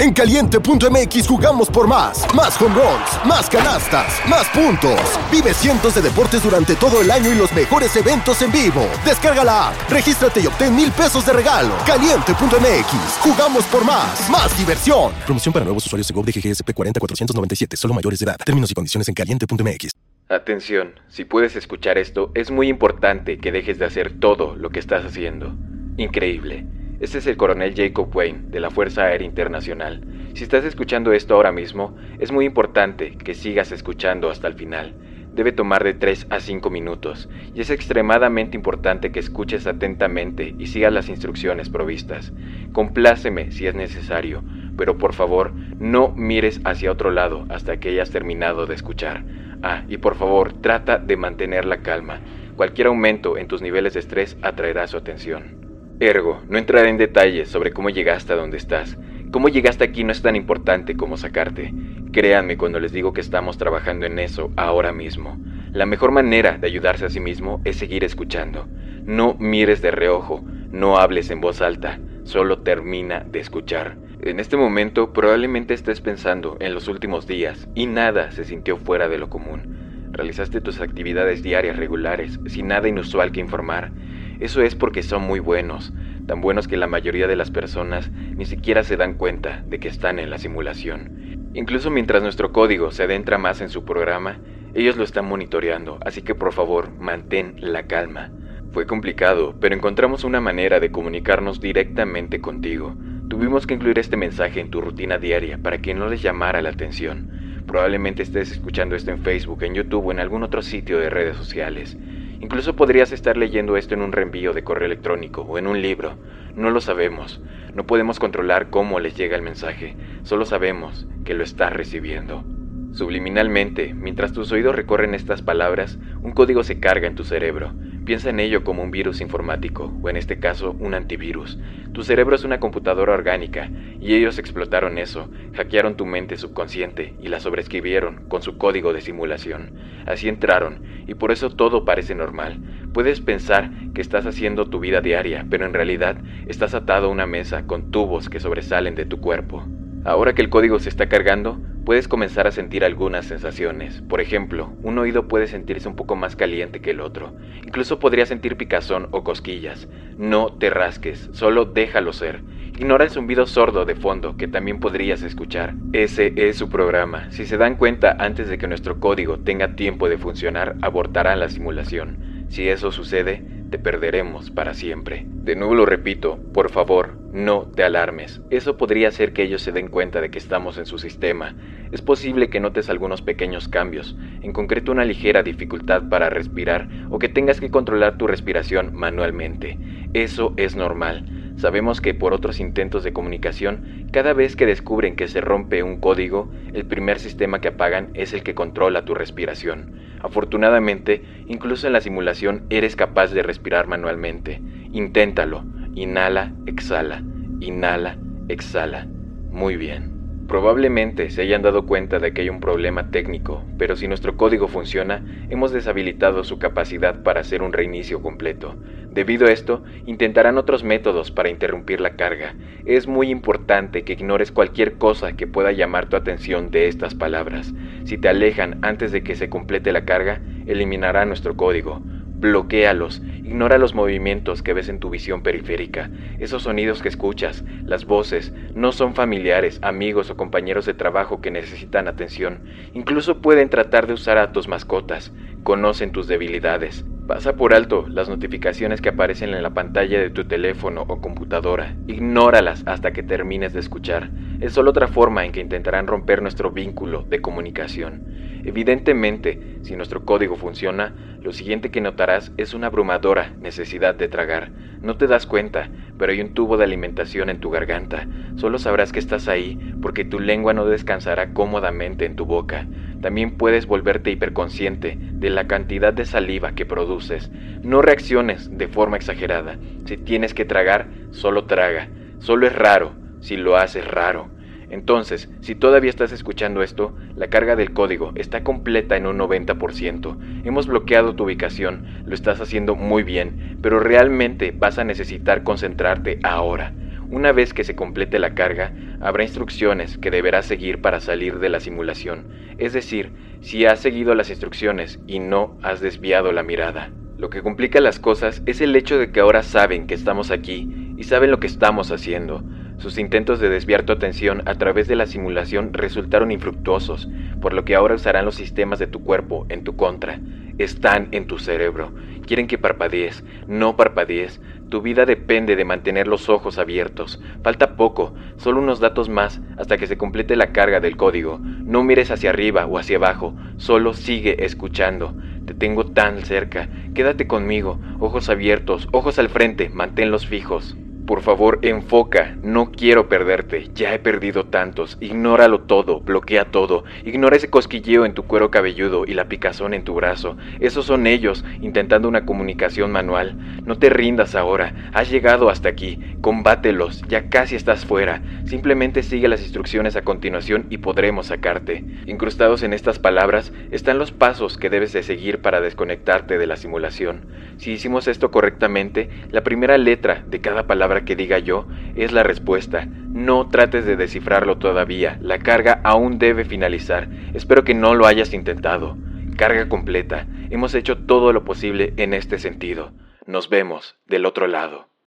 En caliente.mx jugamos por más. Más home runs, más canastas, más puntos. Vive cientos de deportes durante todo el año y los mejores eventos en vivo. Descarga la app, regístrate y obtén mil pesos de regalo. Caliente.mx, jugamos por más. Más diversión. Promoción para nuevos usuarios de GOV de GGSP 40497, solo mayores de edad. Términos y condiciones en caliente.mx. Atención, si puedes escuchar esto, es muy importante que dejes de hacer todo lo que estás haciendo. Increíble. Este es el coronel Jacob Wayne de la Fuerza Aérea Internacional. Si estás escuchando esto ahora mismo, es muy importante que sigas escuchando hasta el final. Debe tomar de 3 a 5 minutos y es extremadamente importante que escuches atentamente y sigas las instrucciones provistas. Compláceme si es necesario, pero por favor no mires hacia otro lado hasta que hayas terminado de escuchar. Ah, y por favor, trata de mantener la calma. Cualquier aumento en tus niveles de estrés atraerá su atención. Ergo, no entraré en detalles sobre cómo llegaste a donde estás. Cómo llegaste aquí no es tan importante como sacarte. Créanme cuando les digo que estamos trabajando en eso ahora mismo. La mejor manera de ayudarse a sí mismo es seguir escuchando. No mires de reojo, no hables en voz alta, solo termina de escuchar. En este momento probablemente estés pensando en los últimos días y nada se sintió fuera de lo común. Realizaste tus actividades diarias regulares sin nada inusual que informar. Eso es porque son muy buenos, tan buenos que la mayoría de las personas ni siquiera se dan cuenta de que están en la simulación. Incluso mientras nuestro código se adentra más en su programa, ellos lo están monitoreando, así que por favor mantén la calma. Fue complicado, pero encontramos una manera de comunicarnos directamente contigo. Tuvimos que incluir este mensaje en tu rutina diaria para que no les llamara la atención. Probablemente estés escuchando esto en Facebook, en YouTube o en algún otro sitio de redes sociales. Incluso podrías estar leyendo esto en un reenvío de correo electrónico o en un libro. No lo sabemos. No podemos controlar cómo les llega el mensaje. Solo sabemos que lo estás recibiendo. Subliminalmente, mientras tus oídos recorren estas palabras, un código se carga en tu cerebro. Piensa en ello como un virus informático, o en este caso, un antivirus. Tu cerebro es una computadora orgánica, y ellos explotaron eso, hackearon tu mente subconsciente y la sobreescribieron con su código de simulación. Así entraron, y por eso todo parece normal. Puedes pensar que estás haciendo tu vida diaria, pero en realidad estás atado a una mesa con tubos que sobresalen de tu cuerpo. Ahora que el código se está cargando, puedes comenzar a sentir algunas sensaciones. Por ejemplo, un oído puede sentirse un poco más caliente que el otro. Incluso podría sentir picazón o cosquillas. No te rasques, solo déjalo ser. Ignora el zumbido sordo de fondo que también podrías escuchar. Ese es su programa. Si se dan cuenta antes de que nuestro código tenga tiempo de funcionar, abortarán la simulación. Si eso sucede, te perderemos para siempre. De nuevo lo repito, por favor, no te alarmes. Eso podría hacer que ellos se den cuenta de que estamos en su sistema. Es posible que notes algunos pequeños cambios, en concreto una ligera dificultad para respirar o que tengas que controlar tu respiración manualmente. Eso es normal. Sabemos que por otros intentos de comunicación, cada vez que descubren que se rompe un código, el primer sistema que apagan es el que controla tu respiración. Afortunadamente, incluso en la simulación eres capaz de respirar manualmente. Inténtalo. Inhala, exhala. Inhala, exhala. Muy bien. Probablemente se hayan dado cuenta de que hay un problema técnico, pero si nuestro código funciona, hemos deshabilitado su capacidad para hacer un reinicio completo. Debido a esto, intentarán otros métodos para interrumpir la carga. Es muy importante que ignores cualquier cosa que pueda llamar tu atención de estas palabras. Si te alejan antes de que se complete la carga, eliminará nuestro código. Bloquéalos, ignora los movimientos que ves en tu visión periférica. Esos sonidos que escuchas, las voces, no son familiares, amigos o compañeros de trabajo que necesitan atención. Incluso pueden tratar de usar a tus mascotas. Conocen tus debilidades. Pasa por alto las notificaciones que aparecen en la pantalla de tu teléfono o computadora. Ignóralas hasta que termines de escuchar. Es solo otra forma en que intentarán romper nuestro vínculo de comunicación. Evidentemente, si nuestro código funciona, lo siguiente que notarás es una abrumadora necesidad de tragar. No te das cuenta, pero hay un tubo de alimentación en tu garganta. Solo sabrás que estás ahí porque tu lengua no descansará cómodamente en tu boca. También puedes volverte hiperconsciente de la cantidad de saliva que produces. No reacciones de forma exagerada. Si tienes que tragar, solo traga. Solo es raro si lo haces raro. Entonces, si todavía estás escuchando esto, la carga del código está completa en un 90%. Hemos bloqueado tu ubicación, lo estás haciendo muy bien, pero realmente vas a necesitar concentrarte ahora. Una vez que se complete la carga, habrá instrucciones que deberás seguir para salir de la simulación, es decir, si has seguido las instrucciones y no has desviado la mirada. Lo que complica las cosas es el hecho de que ahora saben que estamos aquí y saben lo que estamos haciendo. Sus intentos de desviar tu atención a través de la simulación resultaron infructuosos, por lo que ahora usarán los sistemas de tu cuerpo en tu contra. Están en tu cerebro. Quieren que parpadees, no parpadees. Tu vida depende de mantener los ojos abiertos. Falta poco, solo unos datos más hasta que se complete la carga del código. No mires hacia arriba o hacia abajo, solo sigue escuchando. Te tengo tan cerca. Quédate conmigo, ojos abiertos, ojos al frente, manténlos fijos. Por favor, enfoca, no quiero perderte, ya he perdido tantos, ignóralo todo, bloquea todo, ignora ese cosquilleo en tu cuero cabelludo y la picazón en tu brazo, esos son ellos intentando una comunicación manual, no te rindas ahora, has llegado hasta aquí, combátelos, ya casi estás fuera, simplemente sigue las instrucciones a continuación y podremos sacarte. Incrustados en estas palabras están los pasos que debes de seguir para desconectarte de la simulación. Si hicimos esto correctamente, la primera letra de cada que diga yo es la respuesta. No trates de descifrarlo todavía, la carga aún debe finalizar. Espero que no lo hayas intentado. Carga completa. Hemos hecho todo lo posible en este sentido. Nos vemos del otro lado.